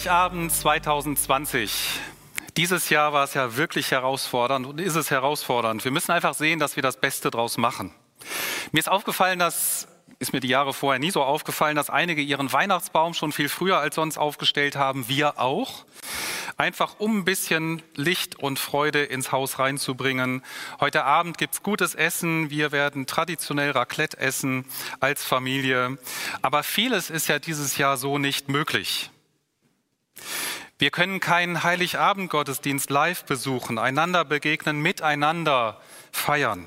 Heiligabend 2020. Dieses Jahr war es ja wirklich herausfordernd und ist es herausfordernd. Wir müssen einfach sehen, dass wir das Beste draus machen. Mir ist aufgefallen, dass ist mir die Jahre vorher nie so aufgefallen, dass einige ihren Weihnachtsbaum schon viel früher als sonst aufgestellt haben, wir auch. Einfach um ein bisschen Licht und Freude ins Haus reinzubringen. Heute Abend gibt's gutes Essen. Wir werden traditionell Raclette essen als Familie. Aber vieles ist ja dieses Jahr so nicht möglich. Wir können keinen Heiligabend-Gottesdienst live besuchen, einander begegnen, miteinander feiern.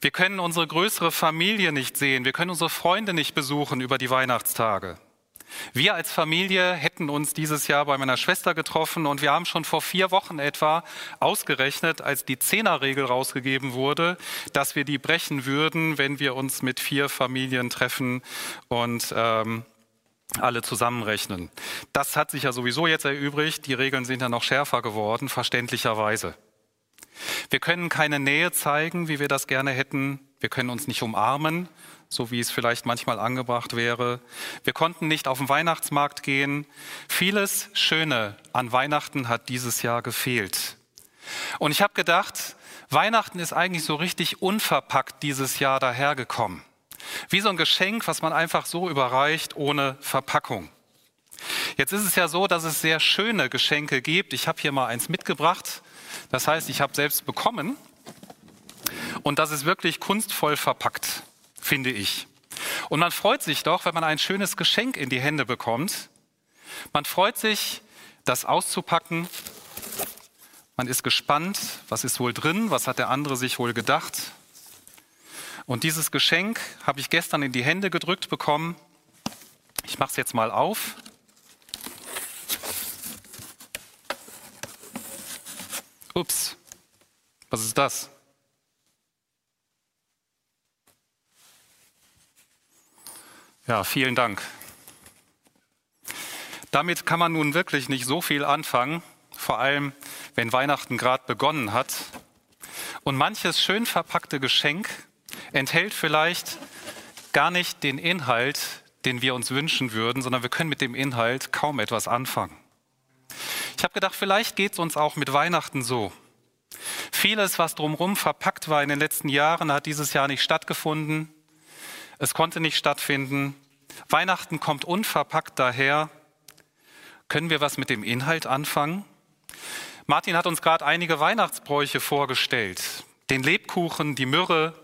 Wir können unsere größere Familie nicht sehen, wir können unsere Freunde nicht besuchen über die Weihnachtstage. Wir als Familie hätten uns dieses Jahr bei meiner Schwester getroffen und wir haben schon vor vier Wochen etwa ausgerechnet, als die Zehnerregel rausgegeben wurde, dass wir die brechen würden, wenn wir uns mit vier Familien treffen und ähm, alle zusammenrechnen. Das hat sich ja sowieso jetzt erübrigt. Die Regeln sind ja noch schärfer geworden, verständlicherweise. Wir können keine Nähe zeigen, wie wir das gerne hätten. Wir können uns nicht umarmen, so wie es vielleicht manchmal angebracht wäre. Wir konnten nicht auf den Weihnachtsmarkt gehen. Vieles Schöne an Weihnachten hat dieses Jahr gefehlt. Und ich habe gedacht, Weihnachten ist eigentlich so richtig unverpackt dieses Jahr dahergekommen. Wie so ein Geschenk, was man einfach so überreicht ohne Verpackung. Jetzt ist es ja so, dass es sehr schöne Geschenke gibt. Ich habe hier mal eins mitgebracht. Das heißt, ich habe selbst bekommen. Und das ist wirklich kunstvoll verpackt, finde ich. Und man freut sich doch, wenn man ein schönes Geschenk in die Hände bekommt. Man freut sich, das auszupacken. Man ist gespannt, was ist wohl drin, was hat der andere sich wohl gedacht. Und dieses Geschenk habe ich gestern in die Hände gedrückt bekommen. Ich mache es jetzt mal auf. Ups, was ist das? Ja, vielen Dank. Damit kann man nun wirklich nicht so viel anfangen, vor allem wenn Weihnachten gerade begonnen hat. Und manches schön verpackte Geschenk enthält vielleicht gar nicht den Inhalt, den wir uns wünschen würden, sondern wir können mit dem Inhalt kaum etwas anfangen. Ich habe gedacht, vielleicht geht es uns auch mit Weihnachten so. Vieles, was drumherum verpackt war in den letzten Jahren, hat dieses Jahr nicht stattgefunden. Es konnte nicht stattfinden. Weihnachten kommt unverpackt daher. Können wir was mit dem Inhalt anfangen? Martin hat uns gerade einige Weihnachtsbräuche vorgestellt. Den Lebkuchen, die Myrrhe,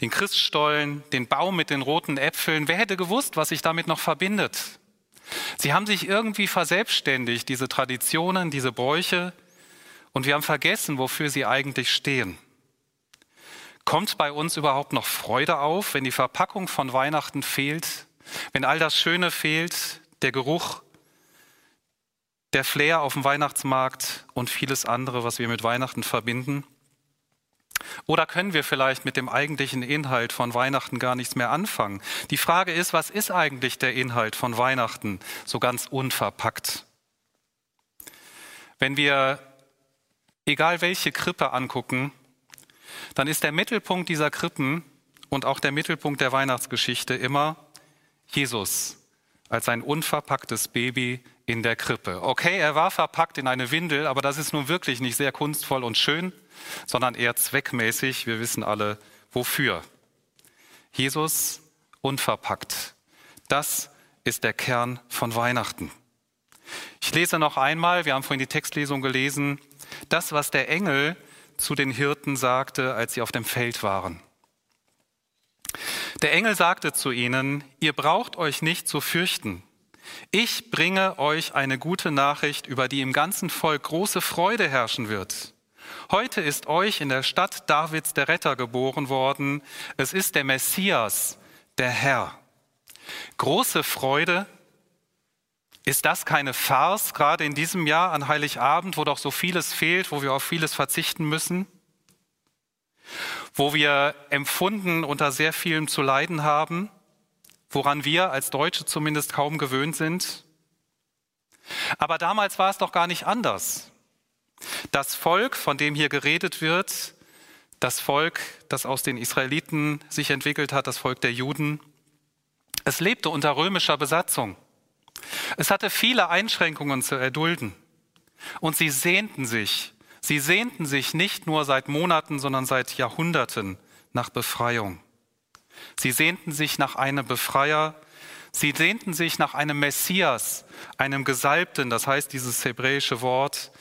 den Christstollen, den Baum mit den roten Äpfeln. Wer hätte gewusst, was sich damit noch verbindet? Sie haben sich irgendwie verselbstständigt, diese Traditionen, diese Bräuche, und wir haben vergessen, wofür sie eigentlich stehen. Kommt bei uns überhaupt noch Freude auf, wenn die Verpackung von Weihnachten fehlt, wenn all das Schöne fehlt, der Geruch, der Flair auf dem Weihnachtsmarkt und vieles andere, was wir mit Weihnachten verbinden? Oder können wir vielleicht mit dem eigentlichen Inhalt von Weihnachten gar nichts mehr anfangen? Die Frage ist, was ist eigentlich der Inhalt von Weihnachten so ganz unverpackt? Wenn wir egal welche Krippe angucken, dann ist der Mittelpunkt dieser Krippen und auch der Mittelpunkt der Weihnachtsgeschichte immer Jesus als ein unverpacktes Baby in der Krippe. Okay, er war verpackt in eine Windel, aber das ist nun wirklich nicht sehr kunstvoll und schön sondern eher zweckmäßig. Wir wissen alle, wofür. Jesus unverpackt. Das ist der Kern von Weihnachten. Ich lese noch einmal, wir haben vorhin die Textlesung gelesen, das, was der Engel zu den Hirten sagte, als sie auf dem Feld waren. Der Engel sagte zu ihnen, ihr braucht euch nicht zu fürchten. Ich bringe euch eine gute Nachricht, über die im ganzen Volk große Freude herrschen wird. Heute ist euch in der Stadt Davids der Retter geboren worden. Es ist der Messias, der Herr. Große Freude, Ist das keine Farce, gerade in diesem Jahr an Heiligabend, wo doch so vieles fehlt, wo wir auf vieles verzichten müssen? Wo wir empfunden unter sehr vielem zu leiden haben, woran wir als Deutsche zumindest kaum gewöhnt sind? Aber damals war es doch gar nicht anders. Das Volk, von dem hier geredet wird, das Volk, das aus den Israeliten sich entwickelt hat, das Volk der Juden, es lebte unter römischer Besatzung. Es hatte viele Einschränkungen zu erdulden. Und sie sehnten sich, sie sehnten sich nicht nur seit Monaten, sondern seit Jahrhunderten nach Befreiung. Sie sehnten sich nach einem Befreier, sie sehnten sich nach einem Messias, einem Gesalbten, das heißt dieses hebräische Wort,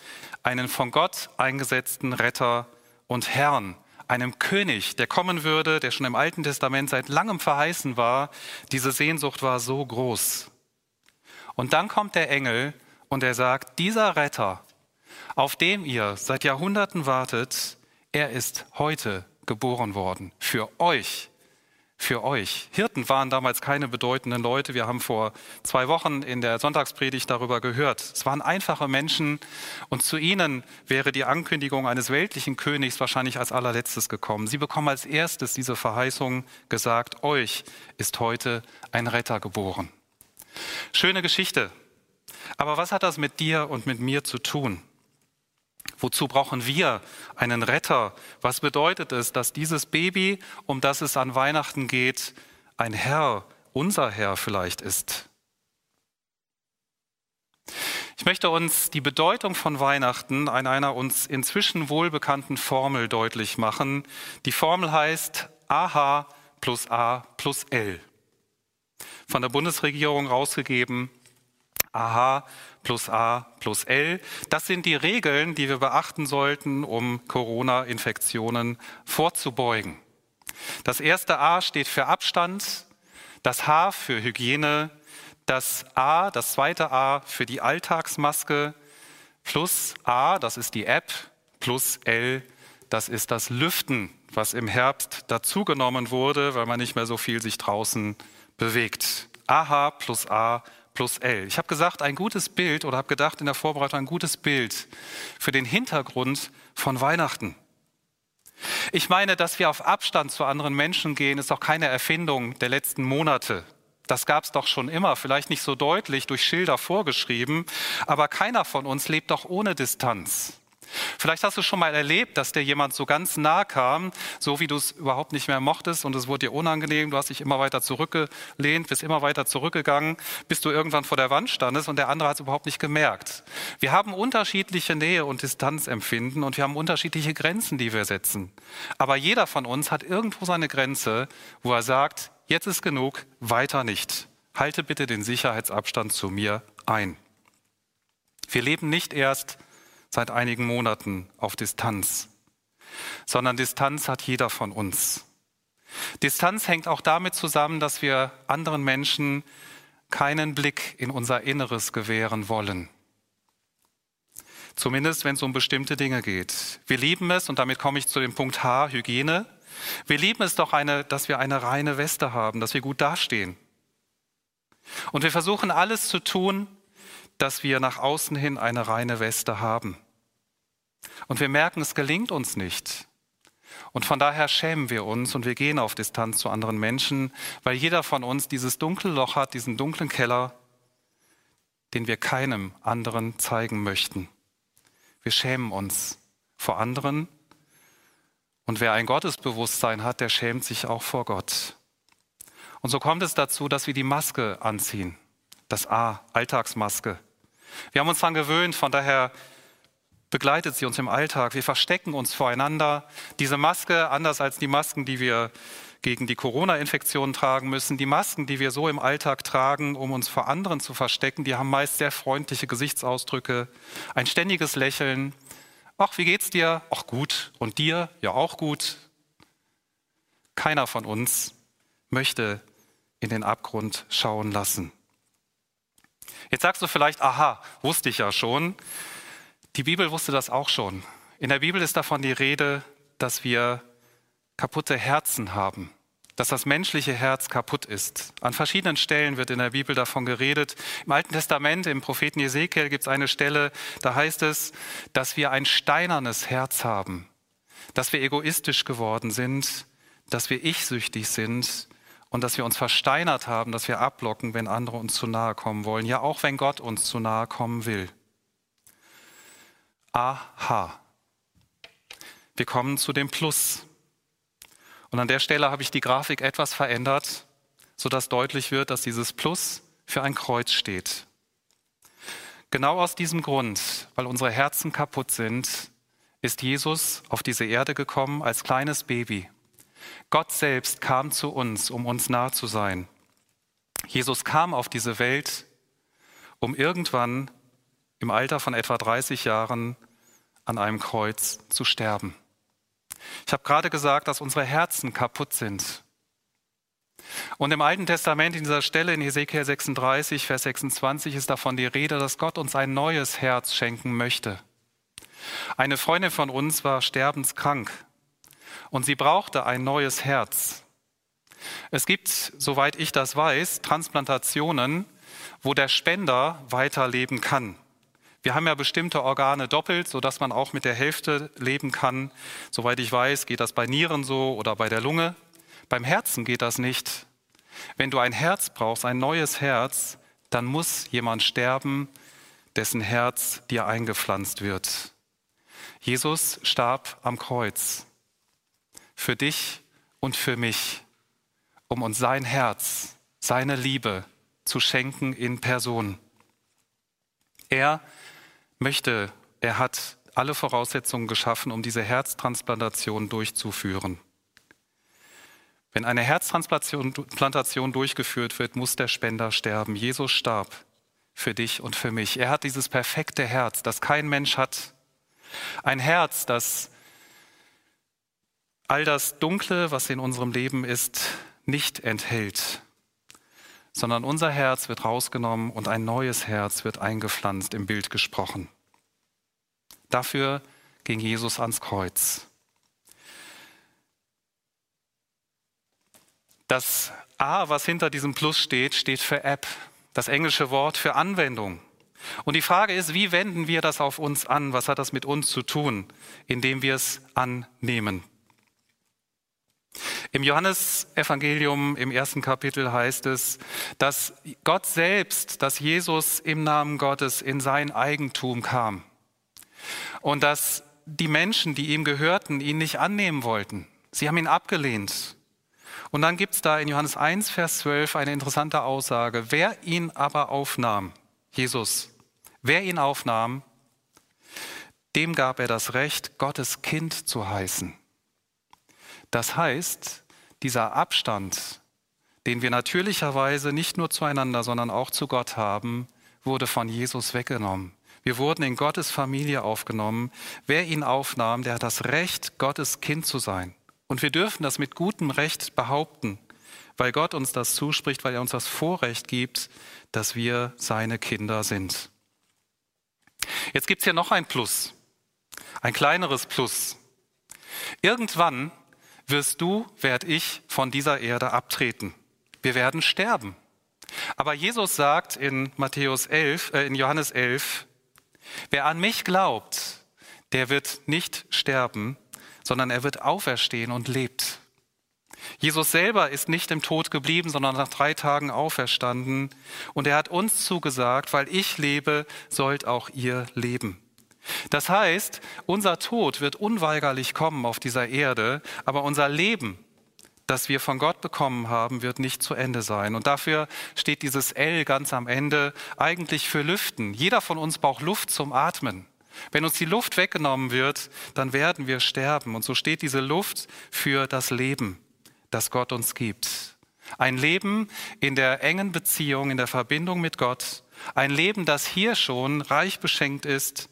einen von Gott eingesetzten Retter und Herrn, einem König, der kommen würde, der schon im Alten Testament seit langem verheißen war. Diese Sehnsucht war so groß. Und dann kommt der Engel und er sagt, dieser Retter, auf dem ihr seit Jahrhunderten wartet, er ist heute geboren worden. Für euch für euch. Hirten waren damals keine bedeutenden Leute. Wir haben vor zwei Wochen in der Sonntagspredigt darüber gehört. Es waren einfache Menschen und zu ihnen wäre die Ankündigung eines weltlichen Königs wahrscheinlich als allerletztes gekommen. Sie bekommen als erstes diese Verheißung gesagt, euch ist heute ein Retter geboren. Schöne Geschichte. Aber was hat das mit dir und mit mir zu tun? Wozu brauchen wir einen Retter? Was bedeutet es, dass dieses Baby, um das es an Weihnachten geht, ein Herr, unser Herr vielleicht ist? Ich möchte uns die Bedeutung von Weihnachten an einer uns inzwischen wohlbekannten Formel deutlich machen. Die Formel heißt AH plus A plus L. Von der Bundesregierung rausgegeben. AH plus A plus L. Das sind die Regeln, die wir beachten sollten, um Corona-Infektionen vorzubeugen. Das erste A steht für Abstand, das H für Hygiene, das A, das zweite A für die Alltagsmaske, plus A, das ist die App, plus L, das ist das Lüften, was im Herbst dazugenommen wurde, weil man nicht mehr so viel sich draußen bewegt. AH plus A plus L. Ich habe gesagt, ein gutes Bild oder habe gedacht in der Vorbereitung ein gutes Bild für den Hintergrund von Weihnachten. Ich meine, dass wir auf Abstand zu anderen Menschen gehen, ist doch keine Erfindung der letzten Monate. Das gab es doch schon immer, vielleicht nicht so deutlich durch Schilder vorgeschrieben, aber keiner von uns lebt doch ohne Distanz. Vielleicht hast du schon mal erlebt, dass dir jemand so ganz nah kam, so wie du es überhaupt nicht mehr mochtest und es wurde dir unangenehm, du hast dich immer weiter zurückgelehnt, bist immer weiter zurückgegangen, bis du irgendwann vor der Wand standest und der andere hat es überhaupt nicht gemerkt. Wir haben unterschiedliche Nähe und Distanzempfinden und wir haben unterschiedliche Grenzen, die wir setzen. Aber jeder von uns hat irgendwo seine Grenze, wo er sagt, jetzt ist genug, weiter nicht. Halte bitte den Sicherheitsabstand zu mir ein. Wir leben nicht erst seit einigen Monaten auf Distanz, sondern Distanz hat jeder von uns. Distanz hängt auch damit zusammen, dass wir anderen Menschen keinen Blick in unser Inneres gewähren wollen. Zumindest wenn es um bestimmte Dinge geht. Wir lieben es, und damit komme ich zu dem Punkt H, Hygiene. Wir lieben es doch, eine, dass wir eine reine Weste haben, dass wir gut dastehen. Und wir versuchen alles zu tun, dass wir nach außen hin eine reine Weste haben. Und wir merken, es gelingt uns nicht. Und von daher schämen wir uns und wir gehen auf Distanz zu anderen Menschen, weil jeder von uns dieses dunkle Loch hat, diesen dunklen Keller, den wir keinem anderen zeigen möchten. Wir schämen uns vor anderen. Und wer ein Gottesbewusstsein hat, der schämt sich auch vor Gott. Und so kommt es dazu, dass wir die Maske anziehen. Das A, Alltagsmaske. Wir haben uns daran gewöhnt, von daher begleitet sie uns im Alltag. Wir verstecken uns voreinander. Diese Maske, anders als die Masken, die wir gegen die Corona-Infektion tragen müssen, die Masken, die wir so im Alltag tragen, um uns vor anderen zu verstecken, die haben meist sehr freundliche Gesichtsausdrücke, ein ständiges Lächeln. Ach, wie geht's dir? Ach gut. Und dir? Ja, auch gut. Keiner von uns möchte in den Abgrund schauen lassen. Jetzt sagst du vielleicht, aha, wusste ich ja schon. Die Bibel wusste das auch schon. In der Bibel ist davon die Rede, dass wir kaputte Herzen haben. dass das menschliche Herz kaputt ist. An verschiedenen Stellen wird in der Bibel davon geredet. Im Alten Testament, im Propheten Ezekiel gibt es eine Stelle, da heißt es, dass wir ein steinernes Herz haben, dass wir egoistisch geworden sind, dass wir ich-süchtig sind und dass wir uns versteinert haben, dass wir ablocken, wenn andere uns zu nahe kommen wollen, ja auch wenn Gott uns zu nahe kommen will. Aha. Wir kommen zu dem Plus. Und an der Stelle habe ich die Grafik etwas verändert, sodass deutlich wird, dass dieses Plus für ein Kreuz steht. Genau aus diesem Grund, weil unsere Herzen kaputt sind, ist Jesus auf diese Erde gekommen als kleines Baby. Gott selbst kam zu uns, um uns nah zu sein. Jesus kam auf diese Welt, um irgendwann im Alter von etwa 30 Jahren an einem Kreuz zu sterben. Ich habe gerade gesagt, dass unsere Herzen kaputt sind. Und im Alten Testament, in dieser Stelle in Ezekiel 36, Vers 26, ist davon die Rede, dass Gott uns ein neues Herz schenken möchte. Eine Freundin von uns war sterbenskrank und sie brauchte ein neues Herz. Es gibt, soweit ich das weiß, Transplantationen, wo der Spender weiterleben kann. Wir haben ja bestimmte Organe doppelt, sodass man auch mit der Hälfte leben kann. Soweit ich weiß, geht das bei Nieren so oder bei der Lunge. Beim Herzen geht das nicht. Wenn du ein Herz brauchst, ein neues Herz, dann muss jemand sterben, dessen Herz dir eingepflanzt wird. Jesus starb am Kreuz für dich und für mich, um uns sein Herz, seine Liebe zu schenken in Person. Er möchte, er hat alle Voraussetzungen geschaffen, um diese Herztransplantation durchzuführen. Wenn eine Herztransplantation durchgeführt wird, muss der Spender sterben. Jesus starb für dich und für mich. Er hat dieses perfekte Herz, das kein Mensch hat. Ein Herz, das all das Dunkle, was in unserem Leben ist, nicht enthält sondern unser Herz wird rausgenommen und ein neues Herz wird eingepflanzt, im Bild gesprochen. Dafür ging Jesus ans Kreuz. Das A, was hinter diesem Plus steht, steht für App, das englische Wort für Anwendung. Und die Frage ist, wie wenden wir das auf uns an? Was hat das mit uns zu tun, indem wir es annehmen? Im Johannesevangelium im ersten Kapitel heißt es, dass Gott selbst, dass Jesus im Namen Gottes in sein Eigentum kam und dass die Menschen, die ihm gehörten, ihn nicht annehmen wollten. Sie haben ihn abgelehnt. Und dann gibt es da in Johannes 1, Vers 12 eine interessante Aussage. Wer ihn aber aufnahm, Jesus, wer ihn aufnahm, dem gab er das Recht, Gottes Kind zu heißen. Das heißt, dieser Abstand, den wir natürlicherweise nicht nur zueinander, sondern auch zu Gott haben, wurde von Jesus weggenommen. Wir wurden in Gottes Familie aufgenommen. Wer ihn aufnahm, der hat das Recht, Gottes Kind zu sein. Und wir dürfen das mit gutem Recht behaupten, weil Gott uns das zuspricht, weil er uns das Vorrecht gibt, dass wir seine Kinder sind. Jetzt gibt es hier noch ein Plus, ein kleineres Plus. Irgendwann wirst du, werd ich von dieser Erde abtreten. Wir werden sterben. Aber Jesus sagt in Matthäus 11, äh, in Johannes 11, wer an mich glaubt, der wird nicht sterben, sondern er wird auferstehen und lebt. Jesus selber ist nicht im Tod geblieben, sondern nach drei Tagen auferstanden. Und er hat uns zugesagt, weil ich lebe, sollt auch ihr leben. Das heißt, unser Tod wird unweigerlich kommen auf dieser Erde, aber unser Leben, das wir von Gott bekommen haben, wird nicht zu Ende sein. Und dafür steht dieses L ganz am Ende eigentlich für Lüften. Jeder von uns braucht Luft zum Atmen. Wenn uns die Luft weggenommen wird, dann werden wir sterben. Und so steht diese Luft für das Leben, das Gott uns gibt. Ein Leben in der engen Beziehung, in der Verbindung mit Gott. Ein Leben, das hier schon reich beschenkt ist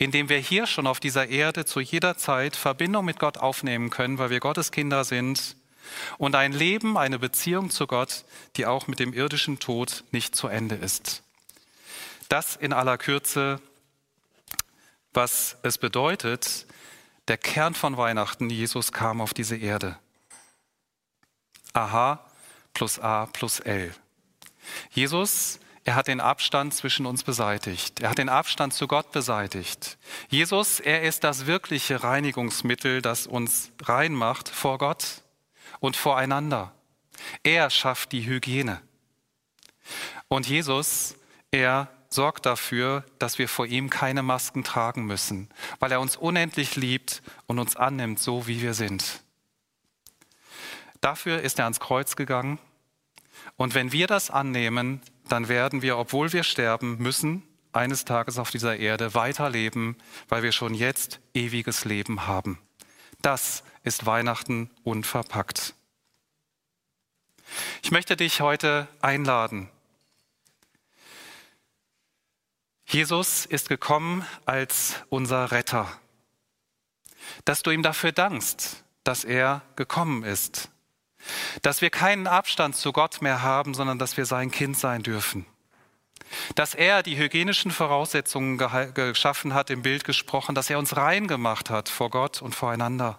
indem wir hier schon auf dieser Erde zu jeder Zeit Verbindung mit Gott aufnehmen können, weil wir Gottes Kinder sind und ein Leben, eine Beziehung zu Gott, die auch mit dem irdischen Tod nicht zu Ende ist. Das in aller Kürze, was es bedeutet, der Kern von Weihnachten, Jesus kam auf diese Erde. AH plus A plus L. Jesus, er hat den Abstand zwischen uns beseitigt. Er hat den Abstand zu Gott beseitigt. Jesus, er ist das wirkliche Reinigungsmittel, das uns rein macht vor Gott und voreinander. Er schafft die Hygiene. Und Jesus, er sorgt dafür, dass wir vor ihm keine Masken tragen müssen, weil er uns unendlich liebt und uns annimmt, so wie wir sind. Dafür ist er ans Kreuz gegangen. Und wenn wir das annehmen, dann werden wir, obwohl wir sterben müssen, eines Tages auf dieser Erde weiterleben, weil wir schon jetzt ewiges Leben haben. Das ist Weihnachten unverpackt. Ich möchte dich heute einladen. Jesus ist gekommen als unser Retter. Dass du ihm dafür dankst, dass er gekommen ist. Dass wir keinen Abstand zu Gott mehr haben, sondern dass wir sein Kind sein dürfen. Dass er die hygienischen Voraussetzungen geschaffen hat, im Bild gesprochen, dass er uns rein gemacht hat vor Gott und voreinander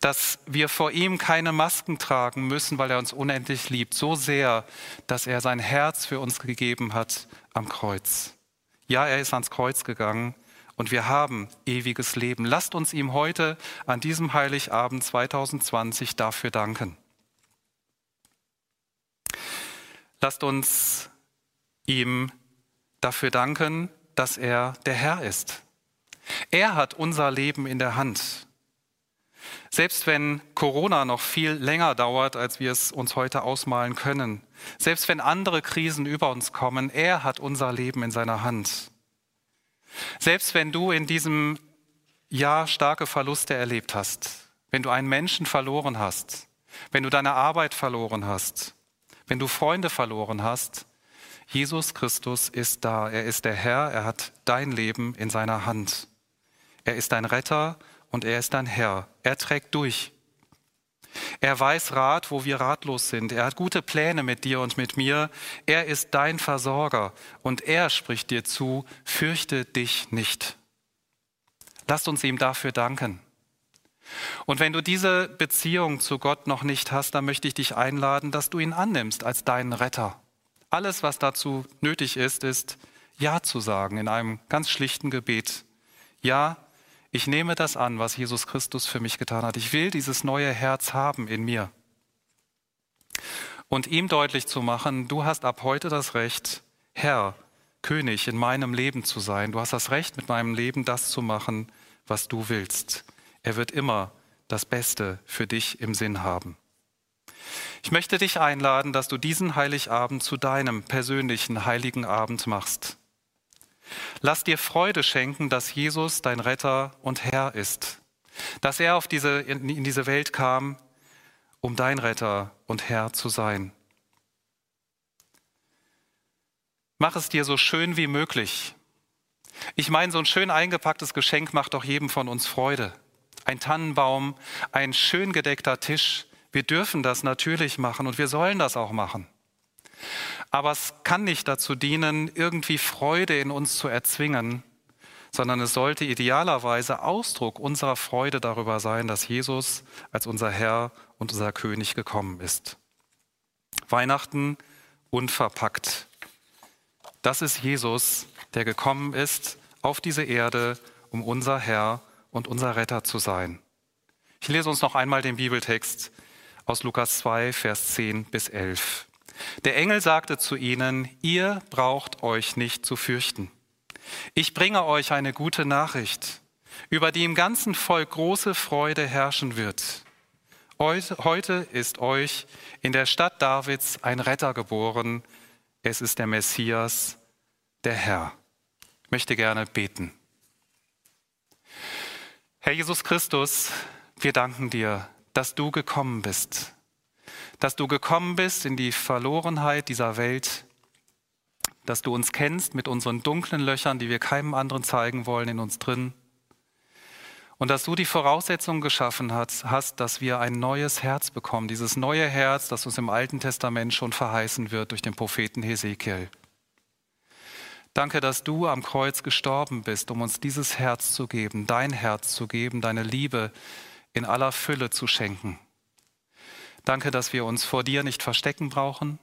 dass wir vor ihm keine Masken tragen müssen, weil er uns unendlich liebt, so sehr, dass er sein Herz für uns gegeben hat am Kreuz. Ja, er ist ans Kreuz gegangen und wir haben ewiges Leben. Lasst uns ihm heute an diesem Heiligabend 2020 dafür danken. Lasst uns ihm dafür danken, dass er der Herr ist. Er hat unser Leben in der Hand. Selbst wenn Corona noch viel länger dauert, als wir es uns heute ausmalen können, selbst wenn andere Krisen über uns kommen, er hat unser Leben in seiner Hand. Selbst wenn du in diesem Jahr starke Verluste erlebt hast, wenn du einen Menschen verloren hast, wenn du deine Arbeit verloren hast, wenn du Freunde verloren hast, Jesus Christus ist da. Er ist der Herr, er hat dein Leben in seiner Hand. Er ist dein Retter und er ist dein Herr. Er trägt durch. Er weiß Rat, wo wir ratlos sind. Er hat gute Pläne mit dir und mit mir. Er ist dein Versorger und er spricht dir zu, fürchte dich nicht. Lasst uns ihm dafür danken. Und wenn du diese Beziehung zu Gott noch nicht hast, dann möchte ich dich einladen, dass du ihn annimmst als deinen Retter. Alles, was dazu nötig ist, ist Ja zu sagen in einem ganz schlichten Gebet. Ja, ich nehme das an, was Jesus Christus für mich getan hat. Ich will dieses neue Herz haben in mir. Und ihm deutlich zu machen, du hast ab heute das Recht, Herr, König in meinem Leben zu sein. Du hast das Recht, mit meinem Leben das zu machen, was du willst. Er wird immer das Beste für dich im Sinn haben. Ich möchte dich einladen, dass du diesen Heiligabend zu deinem persönlichen heiligen Abend machst. Lass dir Freude schenken, dass Jesus dein Retter und Herr ist, dass er auf diese, in diese Welt kam, um dein Retter und Herr zu sein. Mach es dir so schön wie möglich. Ich meine, so ein schön eingepacktes Geschenk macht doch jedem von uns Freude. Ein Tannenbaum, ein schön gedeckter Tisch. Wir dürfen das natürlich machen und wir sollen das auch machen. Aber es kann nicht dazu dienen, irgendwie Freude in uns zu erzwingen, sondern es sollte idealerweise Ausdruck unserer Freude darüber sein, dass Jesus als unser Herr und unser König gekommen ist. Weihnachten unverpackt. Das ist Jesus, der gekommen ist auf diese Erde, um unser Herr und unser Retter zu sein. Ich lese uns noch einmal den Bibeltext aus Lukas 2, Vers 10 bis 11. Der Engel sagte zu ihnen, ihr braucht euch nicht zu fürchten. Ich bringe euch eine gute Nachricht, über die im ganzen Volk große Freude herrschen wird. Heute ist euch in der Stadt Davids ein Retter geboren. Es ist der Messias, der Herr. Ich möchte gerne beten. Herr Jesus Christus, wir danken dir, dass du gekommen bist dass du gekommen bist in die Verlorenheit dieser Welt, dass du uns kennst mit unseren dunklen Löchern, die wir keinem anderen zeigen wollen in uns drin. Und dass du die Voraussetzungen geschaffen hast, dass wir ein neues Herz bekommen, dieses neue Herz, das uns im Alten Testament schon verheißen wird durch den Propheten Hesekiel. Danke, dass du am Kreuz gestorben bist, um uns dieses Herz zu geben, dein Herz zu geben, deine Liebe in aller Fülle zu schenken. Danke, dass wir uns vor dir nicht verstecken brauchen.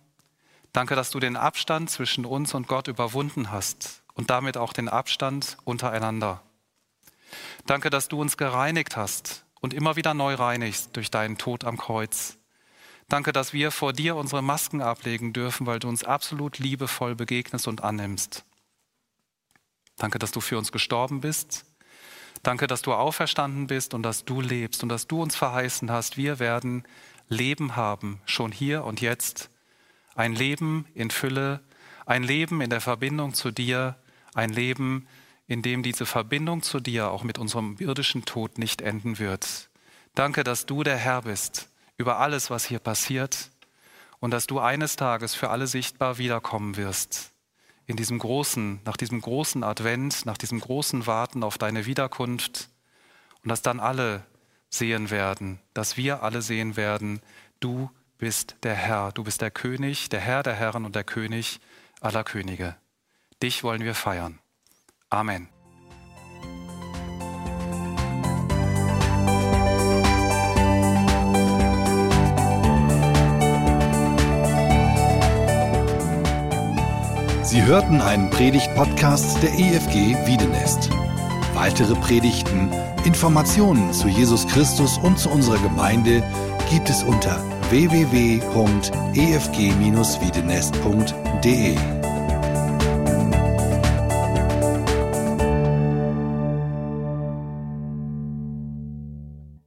Danke, dass du den Abstand zwischen uns und Gott überwunden hast und damit auch den Abstand untereinander. Danke, dass du uns gereinigt hast und immer wieder neu reinigst durch deinen Tod am Kreuz. Danke, dass wir vor dir unsere Masken ablegen dürfen, weil du uns absolut liebevoll begegnest und annimmst. Danke, dass du für uns gestorben bist. Danke, dass du auferstanden bist und dass du lebst und dass du uns verheißen hast, wir werden Leben haben, schon hier und jetzt. Ein Leben in Fülle, ein Leben in der Verbindung zu dir, ein Leben, in dem diese Verbindung zu dir auch mit unserem irdischen Tod nicht enden wird. Danke, dass du der Herr bist über alles, was hier passiert und dass du eines Tages für alle sichtbar wiederkommen wirst. In diesem großen, nach diesem großen Advent, nach diesem großen Warten auf deine Wiederkunft und dass dann alle sehen werden, dass wir alle sehen werden, du bist der Herr, du bist der König, der Herr der Herren und der König aller Könige. Dich wollen wir feiern. Amen. Sie hörten einen Predigt-Podcast der EFG Wiedenest. Weitere Predigten, Informationen zu Jesus Christus und zu unserer Gemeinde gibt es unter www.efg-wiedenest.de.